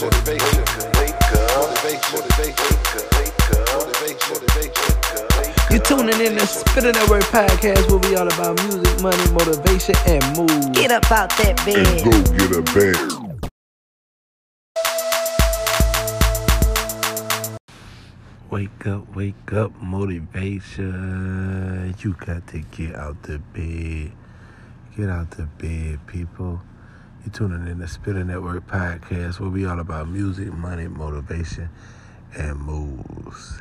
motivation, motivation, wake up, motivation, motivation, wake up, motivation, motivation. You tuning in to Spinning Network Podcast where we all about music, money, motivation, and moves. Get up out that bed. and go get a bed. Wake up, wake up, motivation. You got to get out the bed. Get out the bed, people. You tuning in to Spinning Network Podcast where we all about music, money, motivation, and moves.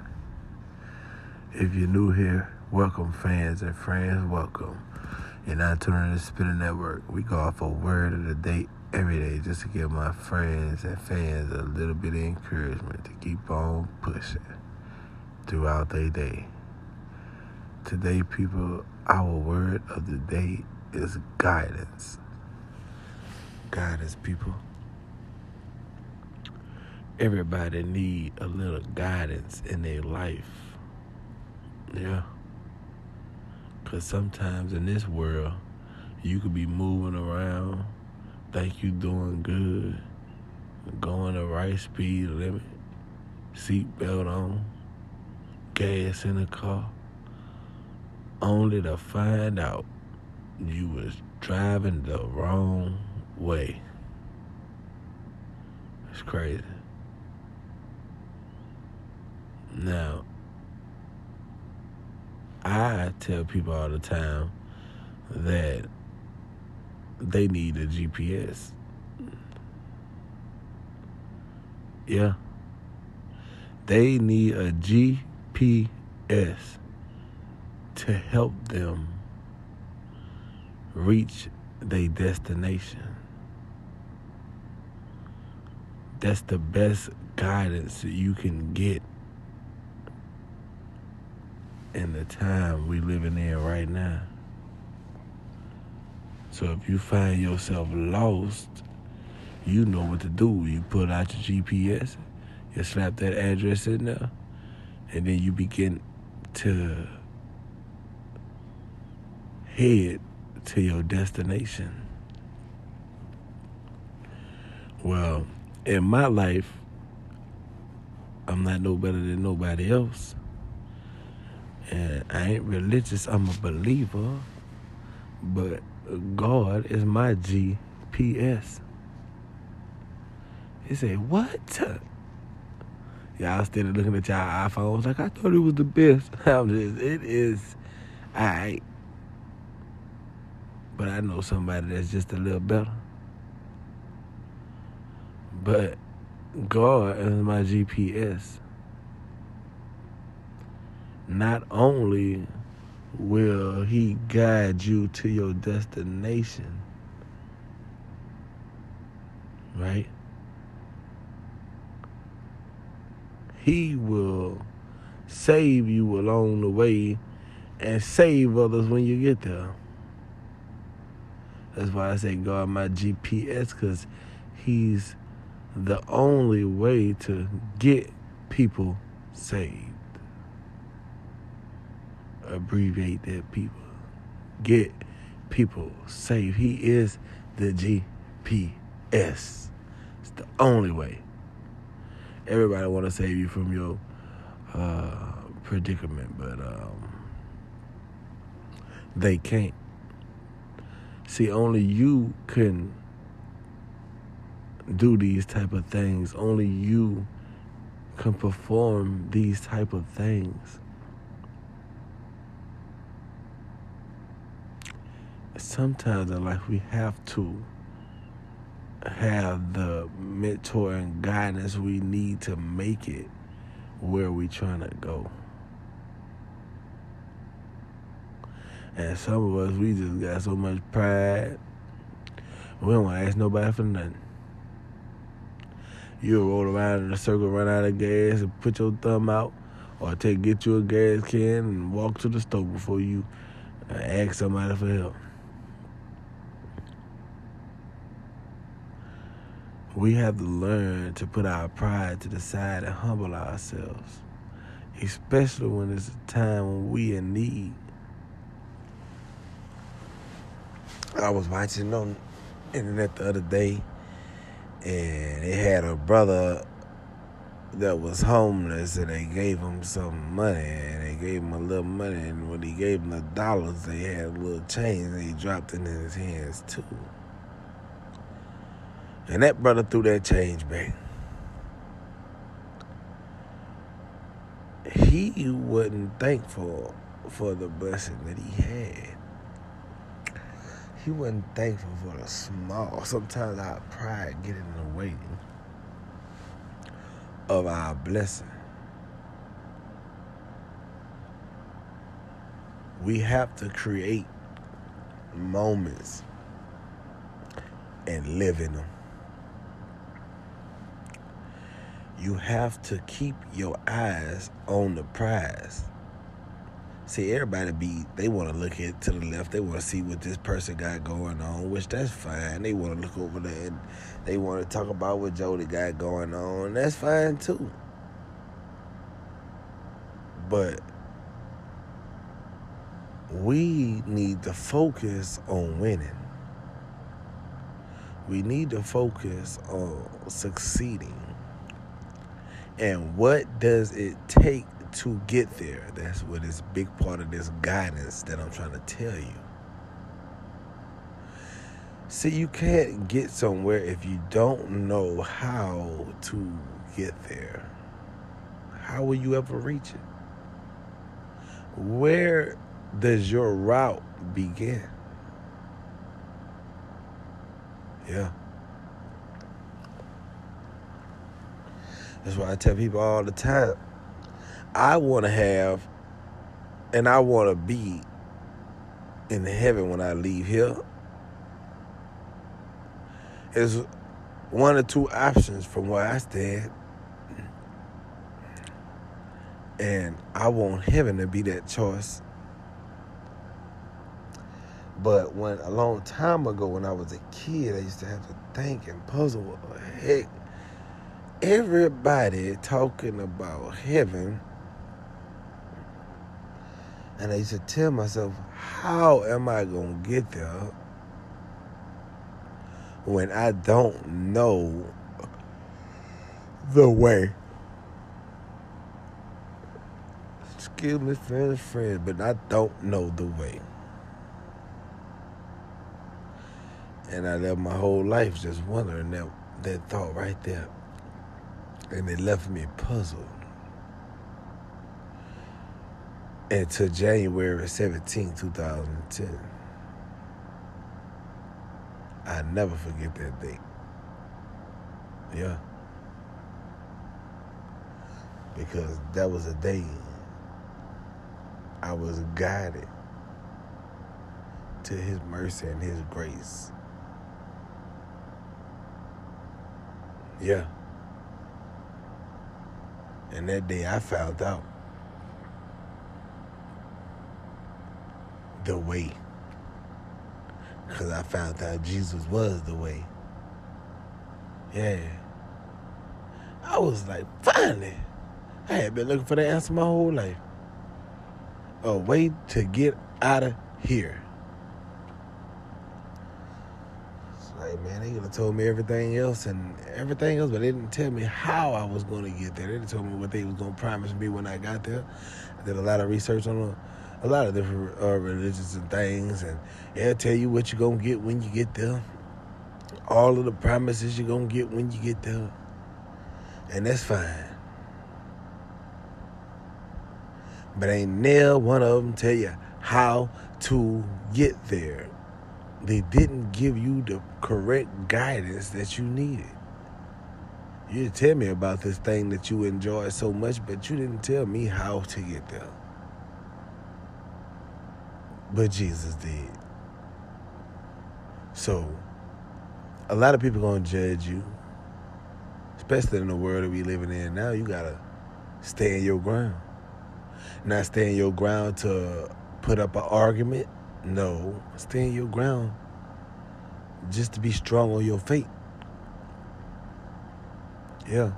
If you're new here, welcome fans and friends, welcome. You're not tuning in to Spinning Network. We go off a word of the day every day just to give my friends and fans a little bit of encouragement to keep on pushing throughout their day. Today, people, our word of the day is guidance. Guidance, people. Everybody need a little guidance in their life. Yeah. Cause sometimes in this world, you could be moving around, think you doing good, going the right speed limit, seatbelt on, gas in the car, only to find out you was driving the wrong way. It's crazy. Now, I tell people all the time that they need a GPS. Yeah. They need a GPS to help them reach their destination. That's the best guidance that you can get in the time we living in right now. So if you find yourself lost, you know what to do. You put out your GPS, you slap that address in there, and then you begin to head to your destination. Well, in my life, I'm not no better than nobody else. And I ain't religious, I'm a believer. But God is my GPS. He said, What? Y'all still looking at y'all iPhones like I thought it was the best. I'm just, it is alright. But I know somebody that's just a little better. But God is my GPS. Not only will He guide you to your destination, right? He will save you along the way and save others when you get there. That's why I say God my GPS because He's the only way to get people saved. Abbreviate that people. Get people saved. He is the GPS. It's the only way. Everybody want to save you from your uh, predicament, but um, they can't. See, only you can do these type of things. Only you can perform these type of things. Sometimes in life we have to have the mentor and guidance we need to make it where we trying to go. And some of us, we just got so much pride. We don't ask nobody for nothing. You'll roll around in a circle, run out of gas, and put your thumb out, or take get you a gas can and walk to the store before you uh, ask somebody for help. We have to learn to put our pride to the side and humble ourselves, especially when it's a time when we in need. I was watching on internet the other day, and they had a brother that was homeless and they gave him some money and they gave him a little money and when he gave him the dollars they had a little change and he dropped it in his hands too. And that brother threw that change back. He wasn't thankful for the blessing that he had. He wasn't thankful for the small. Sometimes our pride get in the way of our blessing. We have to create moments and live in them. You have to keep your eyes on the prize. See, everybody be they want to look at to the left. They want to see what this person got going on, which that's fine. They want to look over there and they want to talk about what Jody got going on. That's fine too. But we need to focus on winning. We need to focus on succeeding. And what does it take to get there? That's what is big part of this guidance that I'm trying to tell you. See, you can't get somewhere if you don't know how to get there. How will you ever reach it? Where does your route begin? Yeah. That's why I tell people all the time. I want to have and I want to be in heaven when I leave here. Is one or two options from where I stand. And I want heaven to be that choice. But when a long time ago, when I was a kid, I used to have to think and puzzle. Heck? Everybody talking about heaven. And I used to tell myself, how am I going to get there when I don't know the way? Excuse me, friends, friends, but I don't know the way. And I lived my whole life just wondering that, that thought right there. And it left me puzzled. Until January 17, 2010. I never forget that date. Yeah. Because that was a day I was guided to his mercy and his grace. Yeah. And that day I found out the way. Because I found out Jesus was the way. Yeah. I was like, finally. I had been looking for the answer my whole life. A way to get out of here. It's like, man, they could have told me everything else and everything else, but they didn't tell me how I was going to get there. They tell me what they was going to promise me when I got there. I did a lot of research on a, a lot of different uh, religions and things, and they'll tell you what you're to get when you get there. All of the promises you're to get when you get there. And that's fine. But ain't never one of them tell you how to get there. They didn't give you the correct guidance that you needed. You tell me about this thing that you enjoy so much, but you didn't tell me how to get there. But Jesus did. So, a lot of people gonna judge you, especially in the world that we living in now. You gotta stay in your ground. Not stay in your ground to put up an argument. No, stay in your ground just to be strong on your faith. Yeah.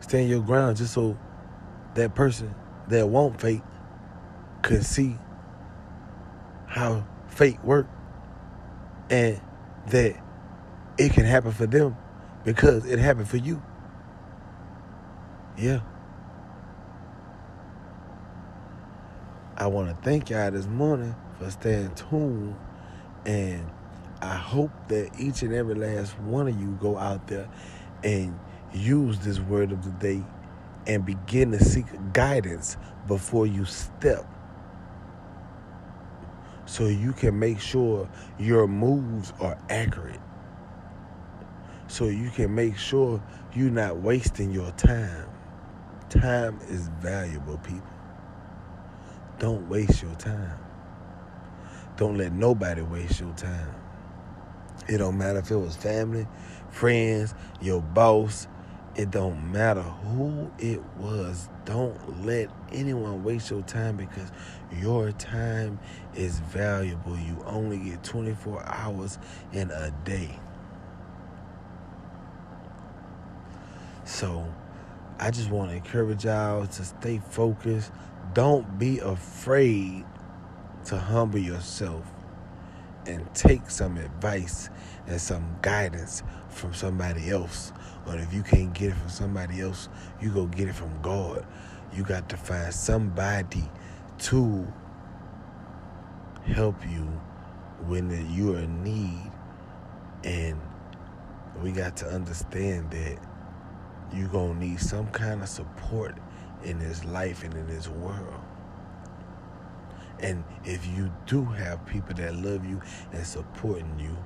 Stay in your ground just so that person that won't faith can see how fate work and that it can happen for them because it happened for you. Yeah. I want to thank y'all this morning for staying tuned. And I hope that each and every last one of you go out there and use this word of the day and begin to seek guidance before you step so you can make sure your moves are accurate. So you can make sure you're not wasting your time. Time is valuable, people. Don't waste your time. Don't let nobody waste your time. It don't matter if it was family, friends, your boss. It don't matter who it was. Don't let anyone waste your time because your time is valuable. You only get 24 hours in a day. So I just want to encourage y'all to stay focused. Don't be afraid to humble yourself and take some advice and some guidance from somebody else. Or if you can't get it from somebody else, you go get it from God. You got to find somebody to help you when you are in need. And we got to understand that you're going to need some kind of support in this life and in this world. And if you do have people that love you and supporting you,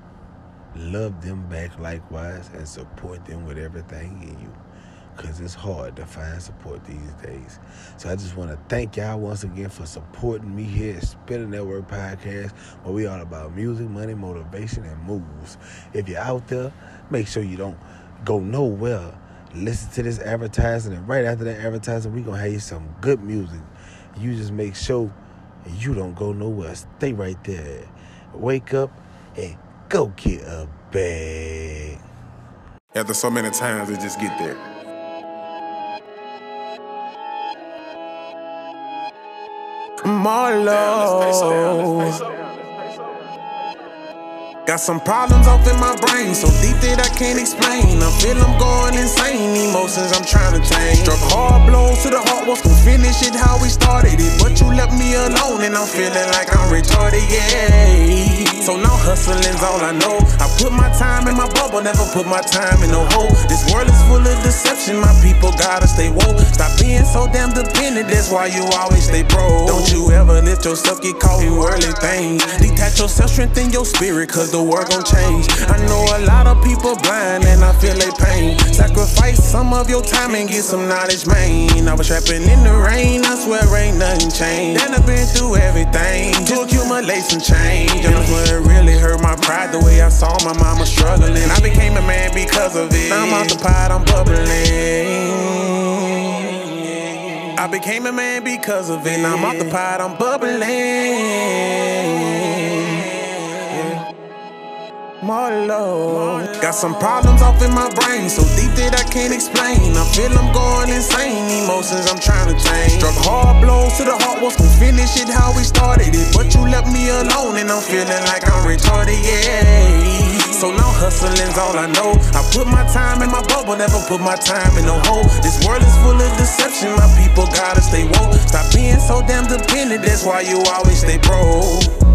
love them back likewise and support them with everything in you. Because it's hard to find support these days. So I just want to thank y'all once again for supporting me here at Spinning Network Podcast, where we all about music, money, motivation, and moves. If you're out there, make sure you don't go nowhere. Listen to this advertising, and right after that advertising, we're going to have you some good music. You just make sure you don't go nowhere. Stay right there. Wake up and go get a bag. After so many times, they just get there. Marlo. Got some problems off in my brain, so deep that I can't explain. I feel I'm going insane, emotions I'm trying to change. Struck hard blows to the heart, was gonna finish it how we started it. But you left me alone, and I'm feeling like I'm retarded, yeah. So now hustling's all I know. I put my time in my bubble, never put my time in no hole. This world is full of deception, my people gotta stay woke. Stop being so damn dependent, that's why you always stay broke. Don't you ever let yourself get caught in worldly things. Detach yourself, strengthen your spirit, cause the world gon' change. I know a lot of people blind and I feel their pain. Sacrifice some of your time and get some knowledge, man. I was trapping in the rain, I swear ain't nothing changed. Then I've been through everything to accumulate some change. And I swear it really hurt my pride the way I saw my mama struggling. I became a man because of it. Now I'm off the pot, I'm bubbling. I became a man because of it. Now I'm off the pot, I'm bubbling. Marlo. Got some problems off in my brain, so deep that I can't explain. I feel I'm going insane, emotions I'm trying to change. Struck hard blows to the heart, was gonna finish it how we started it. But you left me alone, and I'm feeling like I'm retarded, yeah. So now hustling's all I know. I put my time in my bubble, never put my time in no hole. This world is full of deception, my people gotta stay woke. Stop being so damn dependent, that's why you always stay broke.